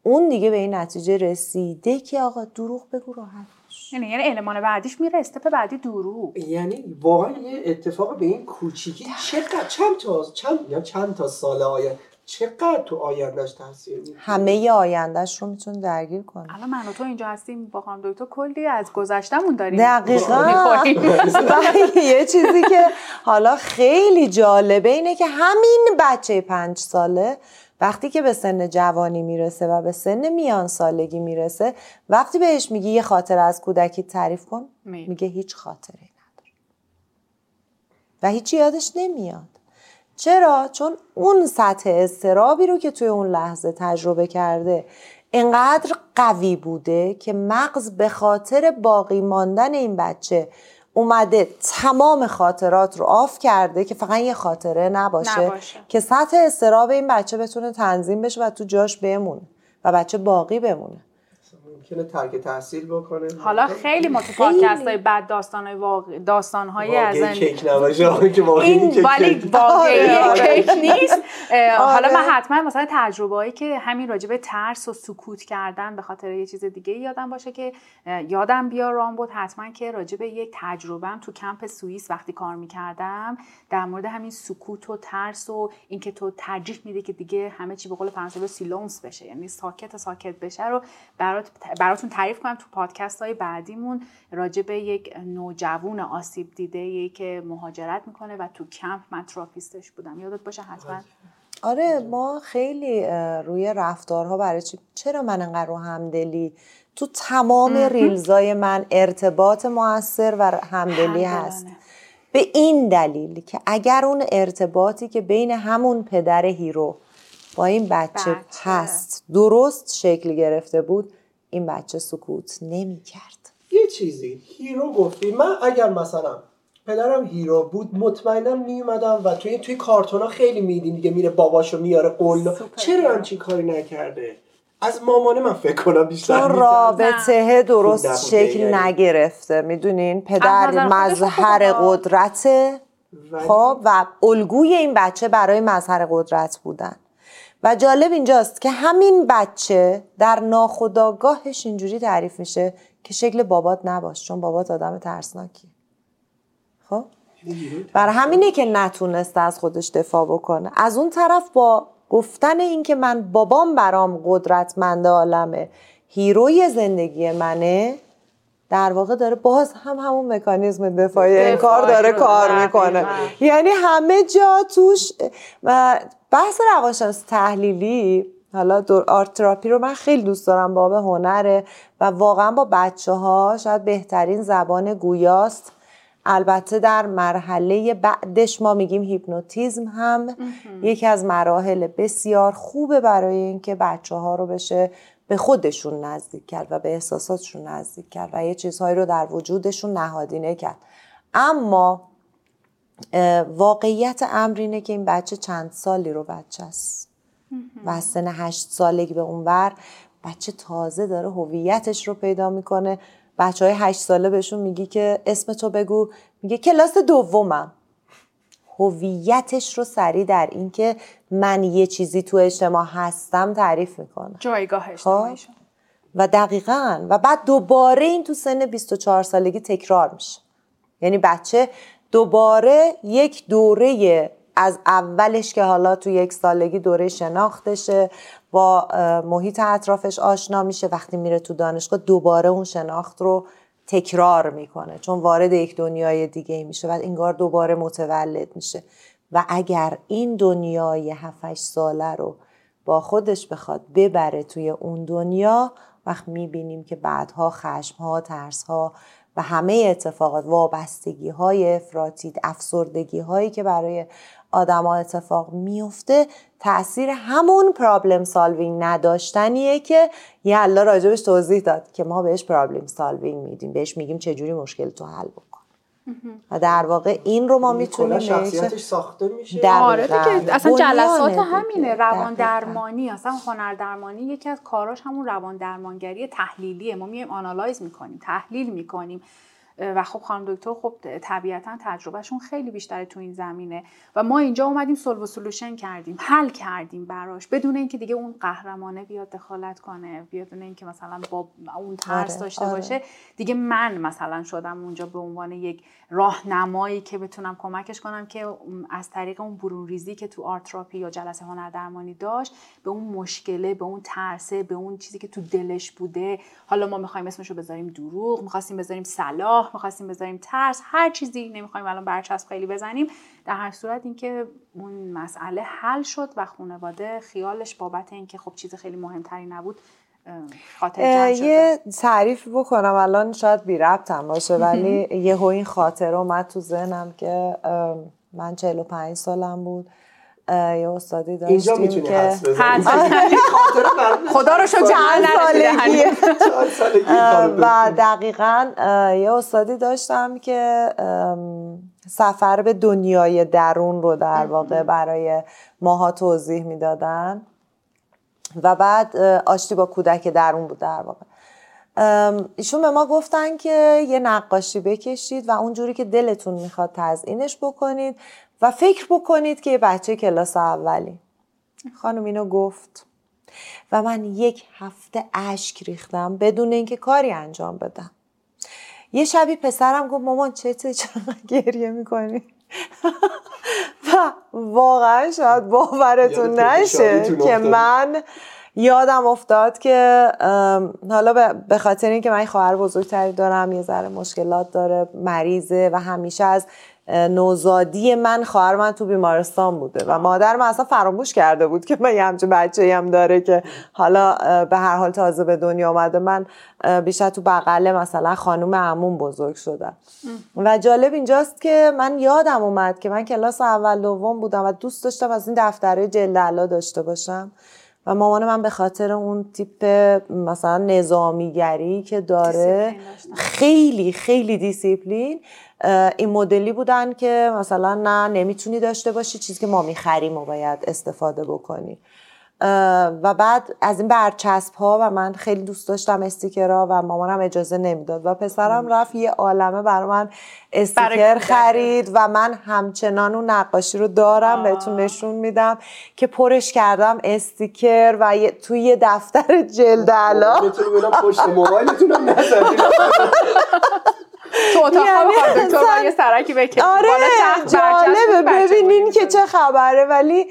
اون دیگه به این نتیجه رسیده که آقا دروغ بگو راحت یعنی یعنی المان بعدیش میره استپ بعدی دروغ. یعنی واقعا یه اتفاق به این کوچیکی چقدر چند تا چند یا چند تا سال آینده چقدر تو آیندهش تاثیر میده همه آیندهش رو می‌تونه درگیر کنه الان من و تو اینجا هستیم با خانم دکتر کلی از گذشتهمون داریم دقیقا. یه چیزی که حالا خیلی جالبه اینه که همین بچه پنج ساله وقتی که به سن جوانی می‌رسه و به سن میان سالگی می‌رسه وقتی بهش میگی یه خاطر از کودکی تعریف کن میگه هیچ خاطره نداره و هیچی یادش نمیاد چرا؟ چون اون سطح استرابی رو که توی اون لحظه تجربه کرده انقدر قوی بوده که مغز به خاطر باقی ماندن این بچه اومده تمام خاطرات رو آف کرده که فقط یه خاطره نباشه, نباشه. که سطح استراب این بچه بتونه تنظیم بشه و تو جاش بمونه و بچه باقی بمونه ممکنه ترک تحصیل بکنه. حالا خیلی ما تو پادکست های بعد داستان های واقع... داستان های از کیک نباشه که این ولی واقعی آره، کیک آره. نیست حالا من آره. حتما مثلا تجربه هایی که همین راجبه ترس و سکوت کردن به خاطر یه چیز دیگه یادم باشه که یادم بیا رام بود حتما که راجبه یک تجربه تو کمپ سوئیس وقتی کار می‌کردم در مورد همین سکوت و ترس و اینکه تو ترجیح میده که دیگه همه چی به قول فرانسوی silence بشه یعنی ساکت ساکت بشه رو برات براتون تعریف کنم تو پادکست های بعدیمون راجع به یک نوجوون آسیب دیده ای که مهاجرت می‌کنه و تو کمپ من therapist ش بودم. یادت باشه حتما؟ آره ما خیلی روی رفتارها برای چی چرا من انقدر رو همدلی؟ تو تمام reels ای من ارتباط موثر و همدلی هست. به این دلیل که اگر اون ارتباطی که بین همون پدر hero با این بچه, بچه. هست درست شکل گرفته بود این بچه سکوت نمی کرد یه چیزی hero گفتی من اگر مثلا پدرم هیرو بود مطمئنا میومدم و توی توی کارتونا خیلی میدین دیگه میره باباشو میاره قول. چرا همچین کاری نکرده؟ از مامانه من فکر کنم بیشتر چون رابطه درست شکل یعنی. نگرفته می‌دونین؟ پدر مظهر قدرته. خب و الگوی این بچه برای مظهر قدرت بودن. و جالب اینجاست که همین بچه در ناخداگاهش اینجوری تعریف میشه که شکل بابات نباش چون بابات آدم ترسناکی خب؟ بر همینه که نتونسته از خودش دفاع بکنه. از اون طرف با گفتن اینکه من بابام برام قدرتمند عالمه هیروی زندگی منه در واقع داره باز هم همون مکانیزم دفاعی این کار داره کار می‌کنه. یعنی همه جا توش بحث روانشناسی تحلیلی حالا آرت تراپی رو من خیلی دوست دارم باب هنره و واقعا با بچه ها شاید بهترین زبان گویاست. البته در مرحله بعدش ما میگیم هیپنوتیزم هم یکی از مراحل بسیار خوبه برای اینکه بچه ها رو بشه به خودشون نزدیک کرد و به احساساتشون نزدیک کرد و یه چیزهایی رو در وجودشون نهادینه کرد. اما واقعیت امر اینه که این بچه چند سالی رو بچه است. و از سن هشت سالگی به اونور بچه تازه داره هویتش رو پیدا می‌کنه. بچه های هشت ساله بهشون میگی که اسم تو بگو. میگه کلاس دومم. هویتش رو سریع در اینکه من یه چیزی تو اجتماع هستم تعریف می‌کنه جایگاه خب؟ اجتماعیشون و دقیقا. و بعد دوباره این تو سن 24 سالگی تکرار میشه. یعنی بچه دوباره یک دوره از اولش که حالا تو یک سالگی دوره شناختشه با محیط اطرافش آشنا میشه وقتی میره تو دانشگاه دوباره اون شناخت رو تکرار می‌کنه چون وارد یک دنیای دیگه میشه و انگار دوباره متولد میشه. و اگر این دنیای 7 ساله رو با خودش بخواد ببره توی اون دنیا وقت می‌بینیم که بعدها خشمها ترسها و همه اتفاقات وابستگی های افراتید افسردگی هایی که برای آدما اتفاق میفته تاثیر همون problem solving نداشتنیه که یلدا راجبش توضیح داد که ما بهش problem solving میدیم. بهش میگیم چجوری مشکل تو حل بکن و در واقع این رو ما می‌تونیم شخصیتش ساخته میشه. آره دیگه اصلا جلسات همینه روان درمانی اصلا هنر درمانی یکی از کاراش همون روان درمانگری تحلیلیه. ما میایم analyze می‌کنیم تحلیل می‌کنیم. و خب خانم دکتر خب طبیعتا تجربهشون خیلی بیشتره تو این زمینه و ما اینجا اومدیم solve solution کردیم حل کردیم براش بدون اینکه دیگه اون قهرمانه بیاد دخالت کنه بدون اینکه مثلا با اون ترس آره، داشته آره. باشه دیگه من مثلا شدم اونجا به عنوان یک راهنمایی که بتونم کمکش کنم که از طریق اون برون ریزی که تو art therapy یا جلسه هنر درمانی داشت به اون مشکله به اون ترسه به اون چیزی که تو دلش بوده حالا ما می‌خوایم اسمشو بذاریم دروغ می‌خواستیم بذاریم صلاح می‌خواستیم بذاریم. ترس هر چیزی نمی‌خوایم الان برچسب خیلی بزنیم. در هر صورت اینکه اون مسئله حل شد و خانواده خیالش بابت اینکه خب چیز خیلی مهمتری نبود یه تعریف بکنم. الان شاید بی ربطم باشه ولی یه این خاطر اومد تو ذهنم که من 45 سالم بود. یه استادی داشتیم که خدا رو شکر و دقیقا یه استادی داشتم که سفر به دنیای درون رو در واقع برای ماها توضیح می‌دادن. و بعد آشتی با کودک درون بود در واقع. ایشون به ما گفتن که یه نقاشی بکشید و اونجوری که دلتون می‌خواد تزئینش بکنید. و فکر بکنید که یه بچه کلاس اولی. خانم اینو گفت و من یک هفته اشک ریختم بدون اینکه کاری انجام بدم. یه شبی پسرم گفت مامان چته چرا گریه می‌کنی؟ و واقعا شاید باورتون نشه که من یادم افتاد که حالا به خاطر اینکه من خواهر بزرگتری دارم یه ذره مشکلات داره مریضه و همیشه از نوزادی من خواهر من تو بیمارستان بوده و مادر من اصلا فراموش کرده بود که من یه همچه بچه هم داره که حالا به هر حال تازه به دنیا آمده من بیشتر تو بغله مثلا خانوم عموم بزرگ شدم. و جالب اینجاست که من یادم اومد که من کلاس اول دوم بودم و دوست داشتم از این دفتره جلد داشته باشم. و مامان من به خاطر اون تیپ مثلا نظامیگری که داره خیلی خیلی دیسیپلین این مدلی بودن که مثلا نه نمی‌تونی داشته باشی چیزی که ما می‌خریم و باید استفاده بکنی. و بعد از این برچسب ها و من خیلی دوست داشتم استیکرها و مامانم اجازه نمی‌داد و پسرم رفت یه عالمه برای من استیکر خرید و من همچنان اون نقاشی رو دارم بهتون نشون میدم که پرش کردم استیکر و توی یه دفتر جلد علا پشت موبایلتونم تو اتاق یعنی دکتر یه سرکی بکنی آره جالبه. ببینین که چه خبره ولی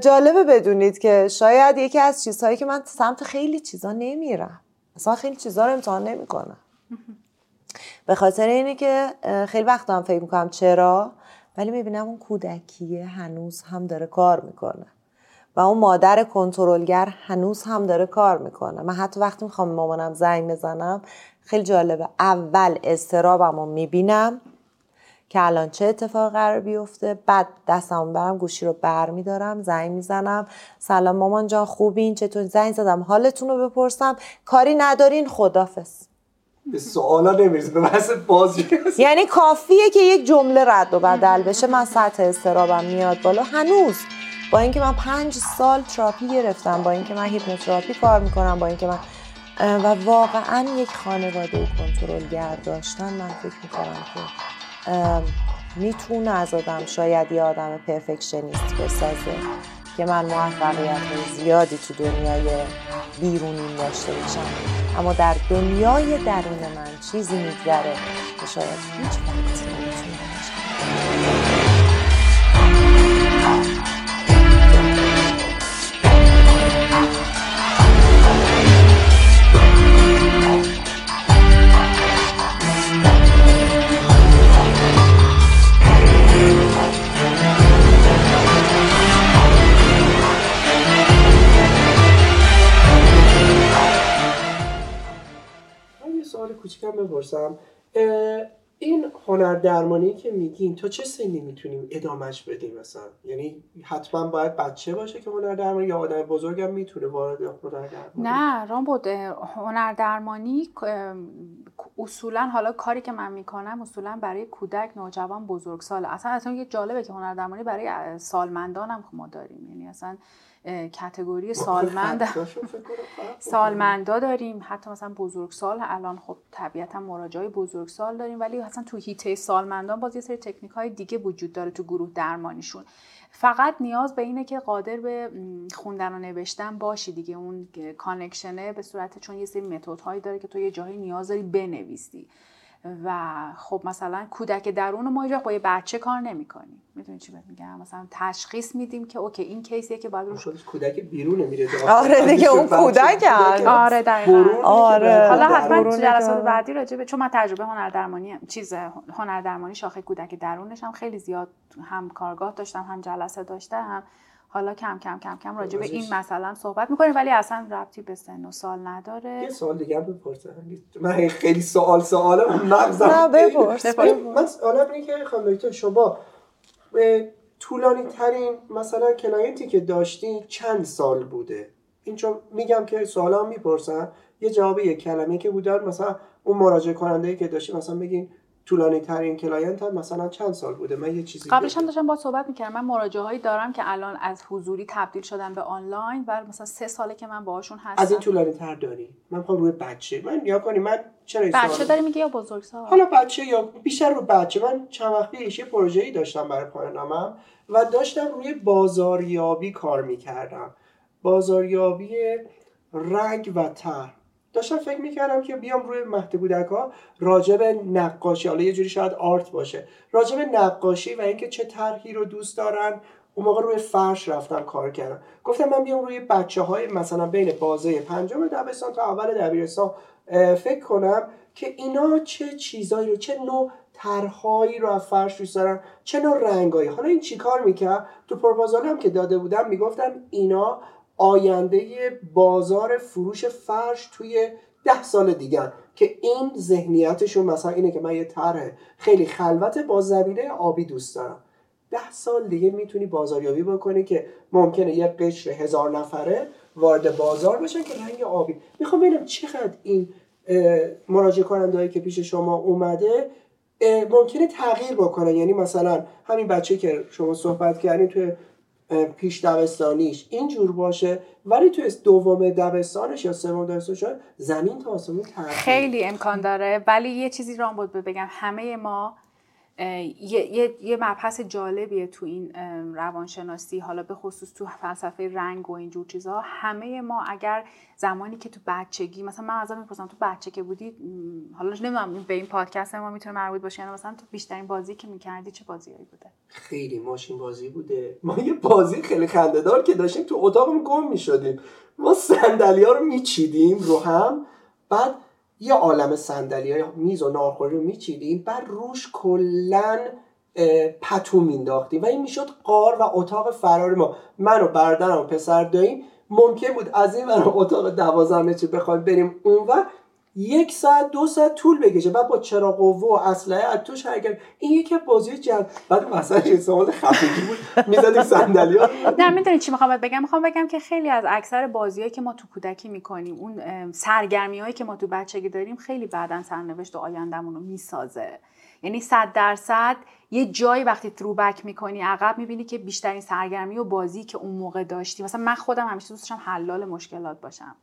جالبه بدونید که شاید یکی از چیزهایی که من سمت خیلی چیزا نمیرم. اصلا خیلی چیزا رو امتحان نمی‌کنم. به خاطر اینه که خیلی وقت هم فکر می‌کنم چرا ولی می‌بینم اون کودکیه هنوز هم داره کار می‌کنه. و اون مادر کنترلگر هنوز هم داره کار می‌کنه. من حتی وقتی می‌خوام مامانم زنگ بزنم خیلی جالبه. اول استرابم رو می‌بینم که الان چه اتفاق قرار بیفته. بعد دستم برم گوشی رو بر میدارم زنگ می‌زنم. سلام مامان جان خوبین؟ چطور زنگ زدم. حالتون رو بپرسم. کاری ندارین خدافز به سوالا نمی‌رسه به بحث بازی. یعنی کافیه که یک جمله رد و بدل بشه. من سطح استرابم میاد بالا. هنوز با اینکه من پنج سال تراپی گرفتم با اینکه من هیپنوتراپی کار می‌کنم با اینکه من و واقعا یک خانواده کنترلگر داشتن من فکر می‌کنم که می‌تونه از آدم شاید یه آدم perfectionist بسازه که من موفقیت زیادی تو دنیای بیرونی داشته باشم. اما در دنیای درون من چیزی میگذره که شاید هیچ وقت نمی‌تونه هنر درمانی که میگین تا چه سنی می‌تونیم ادامش بدیم مثلا؟ یعنی حتما باید بچه باشه که هنر درمانی یا آدم بزرگم می‌تونه وارد هنر درمانی نه رام بود هنر درمانی اصولا حالا کاری که من می‌کنم اصولا برای کودک نوجوان بزرگسال اصلا اصلا یه جالبه که هنر درمانی برای سالمندان هم ما داریم. یعنی اصلا کتگوری سالمند سالمندا داریم. حتی مثلا بزرگسال الان خب طبیعتا مراجعه بزرگسال داریم ولی اصلا تو هیته سالمندان باز یه سری تکنیک های دیگه وجود داره تو گروه درمانیشون. فقط نیاز به اینه که قادر به خوندن و نوشتن باشی دیگه. اون connection ه به صورت چون یه سری متد هایی داره که تو یه جایی نیاز داری بنویسی. و خب مثلا کودک درون ما با یه بچه کار نمی‌کنیم. می‌دونی چی میگم؟ مثلا تشخیص میدیم که okay این case یه که باید روش کودک بیرونه میره آره دیگه اون کودک آره دقیقاً. آره. حالا حتما تو جلسات بعدی راجع به چون من تجربه هنر درمانی چیز هنر درمانی شاخه کودک درونش هم خیلی زیاد هم کارگاه داشتم هم جلسه داشتم حالا کم کم کم کم راجع به این مثلا صحبت می‌کنیم ولی اصلا ربطی به سن و سال نداره. یه سوال دیگه بپرسم. من خیلی سوال سوالم مغزم. نه بپرس من سوالم اینه که خانم دکتر شما طولانی ترین مثلا کنایتی که داشتی چند سال بوده؟ این چون میگم که سوالام می‌پرسن. یه جواب یک کلمه که بودن مثلا اون مراجعه کننده که داشتی مثلا بگین طولانی ترین کلاینت هم مثلا چند سال بوده؟ من یه چیزی قبلش هم داشتم با صحبت می‌کردم. من مراجعه هایی دارم که الان از حضوری تبدیل شدن به آنلاین و مثلا سه ساله که من باهاشون هستم. از این طولانی تر داری؟ من می‌خوام روی بچه. من یا کنی؟ من چرا بچه داری میگه یا بزرگ سال حالا بچه یا بیشتر رو بچه. من چند وقت پیش یه ای داشتم برای پایانم و داشتم روی بازاریابی کار می‌کردم. بازاریابی رنگ و طرح. داشتم فکر می‌کردم که بیام روی مهد کودک ها راجب نقاشی. حالا یه جوری شاید آرت باشه. راجب نقاشی و اینکه چه طرحی رو دوست دارن اون موقع روی فرش رفتم کار کردم. گفتم من بیام روی بچه های مثلا بین بازه پنجم دبستان تا اول دبیرستان فکر کنم که اینا چه چیزایی رو چه نوع طرحهایی رو از فرش دوست دارن چه نوع رنگایی. حالا این چیکار می‌کرد؟ تو پروپوزال هم که داده بودم می‌گفتم اینا آینده بازار فروش فرش توی ده سال دیگر که این ذهنیتشون مثلا اینه که من یه طرح خیلی خلوت با زمینه آبی دوست دارم. ده سال دیگه می‌تونی بازاریابی بکنی که ممکنه یه قشر هزار نفره وارد بازار بشن که رنگ آبی. می‌خوام ببینم چقدر این مراجعه کننده که پیش شما اومده ممکنه تغییر بکنن یعنی مثلا همین بچه که شما صحبت کردین توی پیش دبستانیش. اینجور باشه ولی تو دوم دبستانش یا سوم دبستانش زمین تا آسمون خیلی امکان داره ولی یه چیزی رام بود بگم. همه ما یه،, یه،, یه مبحث جالبیه تو این روانشناسی حالا به خصوص تو فلسفه رنگ و اینجور چیزها همه ما اگر زمانی که تو بچگی مثلا من ازم می‌پرسم تو بچه که بودی حالا نمی‌دونم به این پادکست ما می‌تونه مربوط باشه یعنی مثلا تو بیشترین بازی که می‌کردی چه بازیایی بوده؟ خیلی ماشین بازی بوده. ما یه بازی خیلی خندهدار که داشتیم تو اتاقم گم می‌شدیم. ما صندلی ها رو میچیدیم رو هم. بعد یه عالم صندلی های میز و نارخوری رو میچیدیم بعد روش کلا پتو مینداختیم و این می‌شد قار و اتاق فرار ما. من و برادرم و پسر داییم ممکن بود از این من اتاق دوازده متری بخوایم بریم اون و یک ساعت دو ساعت طول بکشه. بعد با چراغ قوه و اسلحه از توش حرکت این یکی بازی جد بعد مثلا سوال خفگی بود. می‌زدیم صندلی ها. نه می‌دونی چی می‌خوام بگم؟ می‌خوام بگم که خیلی از اکثر بازیایی که ما تو کودکی می‌کنیم اون سرگرمی هایی که ما تو بچگی داریم خیلی بعدا سرنوشت و آیندهمون رو می‌سازه. یعنی صد درصد یه جایی وقتی تروبک می‌کنی عقب می‌بینی که بیشترین سرگرمی و بازی که اون موقع داشتی. مثلا من خودم همیشه دوست داشتم حلال مشکلات باشم.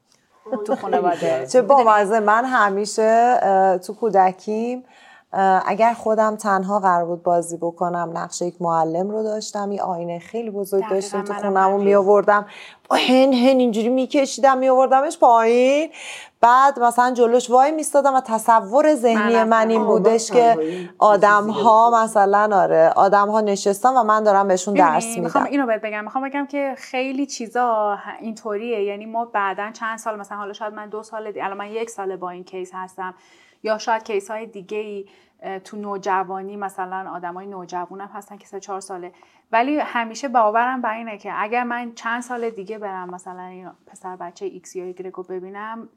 تو خانواده. چه با من همیشه تو کودکیم. اگر خودم تنها قرار بود بازی بکنم نقش یک معلم رو داشتم یه آینه خیلی بزرگ داشتم تو خونم می آوردم با هن هن اینجوری میکشیدم می آوردمش پایین. بعد مثلا جلوش وای میستادم و تصور ذهنی من این بودش که آدم ها مثلا آره آدم ها نشستن و من دارم بهشون درس میدم. می‌خوام اینو بهت بگم. می‌خوام بگم که خیلی چیزا اینطوریه. یعنی ما بعدا چند سال مثلا حالا شاید من دو سال دی... الان من یک سال با این کیس هستم. یا شاید کیس های دیگه ای تو نوجوانی مثلا آدمای نوجوانم هستن که سه چهار ساله. ولی همیشه باورم بر اینه که اگر من چند سال دیگه برم مثلا این پسر بچه ایکس یا ایگرگ رو ببینم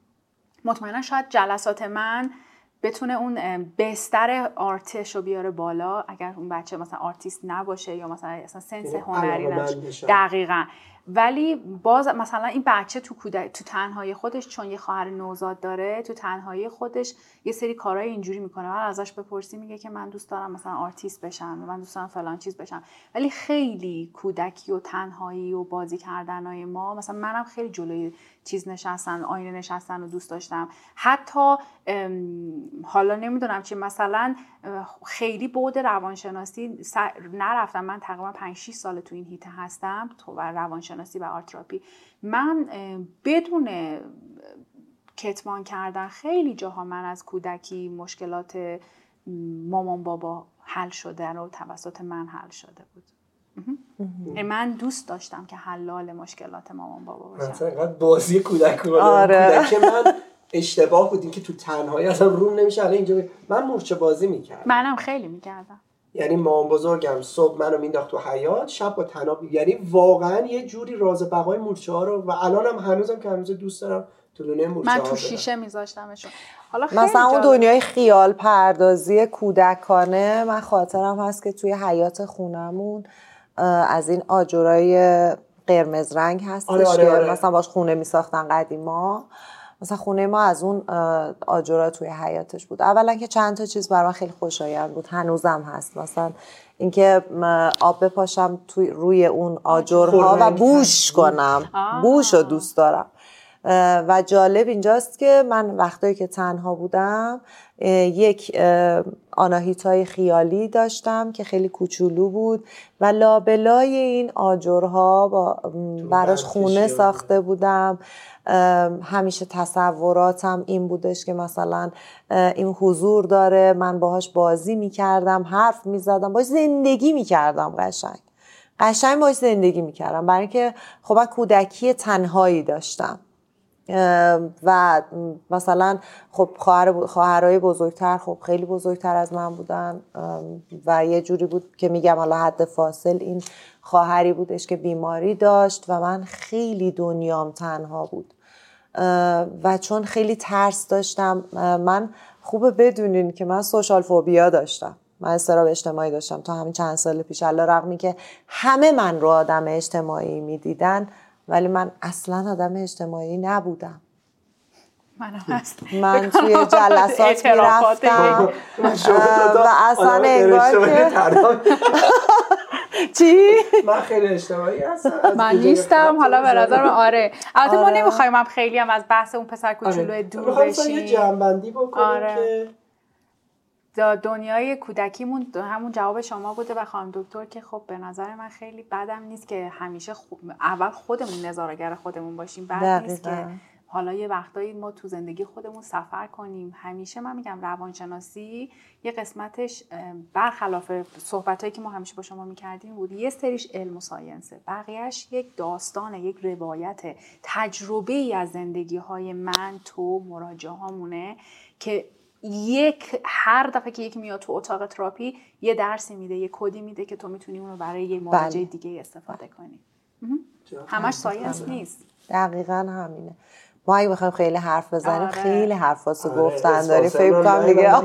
مطمئنا شاید جلسات من بتونه اون بستر art ش رو بیاره بالا اگر اون بچه مثلا آرتیست نباشه یا مثلا اصلا sense یعنی هنری نشه دقیقا. ولی باز مثلا این بچه تو تو تنهایی خودش چون یه خواهر نوزاد داره تو تنهایی خودش یه سری کارهای اینجوری می‌کنه. من ازش بپرسی میگه که من دوست دارم مثلا آرتیست بشم من دوست دارم فلان چیز بشم. ولی خیلی کودکی و تنهایی و بازی کردنهای ما مثلا منم خیلی جلوی چیز نشستن آینه نشستن و دوست داشتم. حتی حالا نمی‌دونم چی مثلا خیلی بود روانشناسی نرفتم. من تقریبا 5 6 سال تو این هیته هستم تو روانشناسی و آرتراپی. من بدون کتمان کردن خیلی جاها من از کودکی مشکلات مامان بابا حل شده رو توسط من حل شده بود. من دوست داشتم که حلال مشکلات مامان بابا باشم مثلا بازی کودک آره. کودک من اشتباه بود که تو تنهایی اصلا روم نمیشه. الان اینجا من مورچه بازی می‌کردم. منم خیلی می‌کردم. یعنی مامان بزرگم صبح منو مینداخت تو حیات شب با تناب یعنی واقعا یه جوری راز بقای مورچه ها رو و الانم هنوزم که هنوز دوست دارم تو دنیای مورچه من تو شیشه میذاشتمشون. حالا مثلا اون دنیای خیال پردازی کودکانه من خاطرم هست که توی حیات خونمون از این آجرای قرمز رنگ هستش آره آره آره. مثلا باش خونه میساختن قدیما. مثلا خونه ما از اون آجرا توی حیاتش بود. اولا که چند تا چیز برای خیلی خوشایند بود. هنوزم هست. مثلا اینکه آب بپاشم توی روی اون آجرها و بوش کنم. بوش رو دوست دارم. و جالب اینجاست که من وقتایی که تنها بودم یک آناهیتای خیالی داشتم که خیلی کوچولو بود و لابلای این آجرها با براش خونه ساخته بودم. همیشه تصوراتم این بودش که مثلا این حضور داره من باهاش بازی می‌کردم حرف می‌زدم باش زندگی می‌کردم قشنگ. قشنگ باش زندگی می‌کردم. برای اینکه خب کودکی تنهایی داشتم. و مثلا خب خواهر خواهرای بزرگتر خب خیلی بزرگتر از من بودن. و یه جوری بود که میگم حالا حد فاصل این خواهری بودش که بیماری داشت و من خیلی دنیام تنها بود. و چون خیلی ترس داشتم من خوبه بدونین که من سوشال فوبیا داشتم. من استراب اجتماعی داشتم. تا همین چند سال پیش الله رقمی که همه من رو آدم اجتماعی می‌دیدن ولی من اصلا آدم اجتماعی نبودم. من توی جلسات می‌رفتم. و اصلا انگار که چی؟ من خیلی اجتماعی هستم. من نیستم. حالا به نظر آره. البته ما آره. نمی‌خوایم هم خیلی هم از بحث اون پسر کوچولو آره. دور بشیم یه جنبندی بکنیم آره. که دنیای کودکیمون همون جواب شما بوده و خانم دکتر که خب به نظر من خیلی بدم نیست که همیشه خوب اول خودمون نظارگر خودمون باشیم بعد نیست که حالا یه وقتایی ما تو زندگی خودمون سفر کنیم. همیشه من میگم روانشناسی یه قسمتش برخلاف صحبتهایی که ما همیشه با شما می‌کردیم بود یه سریش علم و ساینسه. بقیهش یک داستان یک روایت تجربه ای از زندگی های من تو مراجعه هامونه که یک هر دفعه که یکی میاد تو اتاق تراپی یه درسی میده یه کدی میده که تو می‌تونی اون رو برای یه مراجعه بله. دیگه استفاده کنی. همش science نیست. دقیقا همینه. ما اگه بخوایم خیلی حرف بزنیم آره. خیلی حرفاتو آره. گفتن داری. فکر کنم دیگه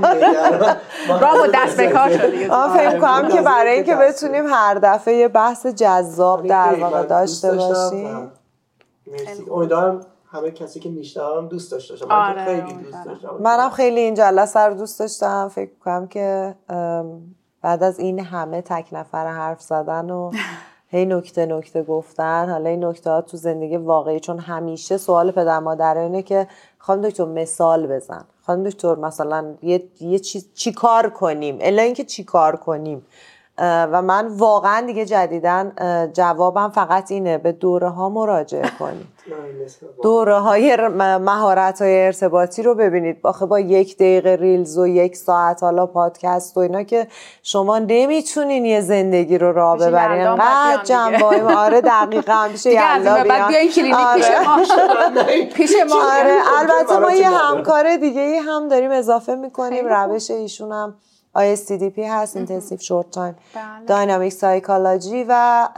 با دست به کار شدی فکر کنم که برای اینکه بتونیم هر دفعه یه بحث جذاب در واقع داشته باشیم. امیدوارم همه کسی که میشنوم دوست داشته من آره، خیلی دوست داشتم. منم خیلی این جلسه رو دوست داشتم. فکر کنم که بعد از این همه تک نفر حرف زدن و هی نکته نکته گفتن حالا این نکته ها تو زندگی واقعی چون همیشه سوال پدر مادر اینه که خانم دکتر مثال بزن. خانم دکتر مثلا یه, یه چیز چی کار کنیم؟ الا اینکه چی کار کنیم؟ و من واقعا دیگه جدیدن جوابم فقط اینه به دوره ها مراجعه کنید. دوره های مهارت های ارتباطی رو ببینید. باخه با یک دقیقه reels و یک ساعت حالا پادکست و اینا که شما نمی‌تونین یه زندگی رو راه ببرین. انقدر جنبه آره دقیقا میشه یلدا بعد بیاین کلینیک پیش آره. ما پیش ما. آره البته ما یه همکار دیگه ای هم داریم اضافه می‌کنیم روش ایشون هم ISTDP هست intensive short term. dynamic psychology و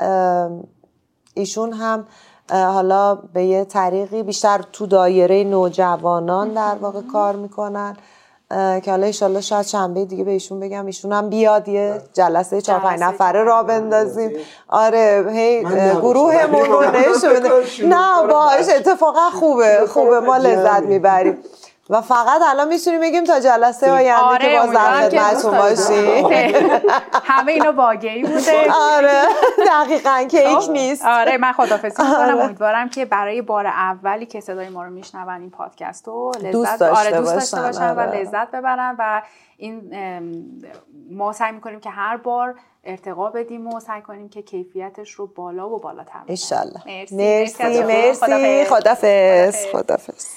ایشون هم حالا به یه طریقی بیشتر تو دایره نوجوانان در واقع کار می‌کنن. که حالا ایشالله شاید شنبه دیگه به ایشون بگم. ایشون هم بیاد یه جلسه چهار پنج نفره را بندازیم. آره هی گروهمون رو نشون نه باش اتفاقا خوبه خوبه. ما لذت می‌بریم. و فقط الان می‌تونیم بگیم تا جلسه آینده آره که باز در خدمتتون باشیم. همه اینو باگی بوده. آره. دقیقا کیک خب. نیست. آره من خدافظی می‌کنم. آره. امیدوارم که برای بار اولی که صدای ما رو میشنون این پادکست رو لذت دوست داشته, آره دوست داشته باشن. و آره. لذت ببرن و این ما سعی می‌کنیم که هر بار ارتقا بدیم و سعی کنیم که کیفیتش رو بالا و بالاتر ان مرسی. مرسی مرسی خدافظ خدافظ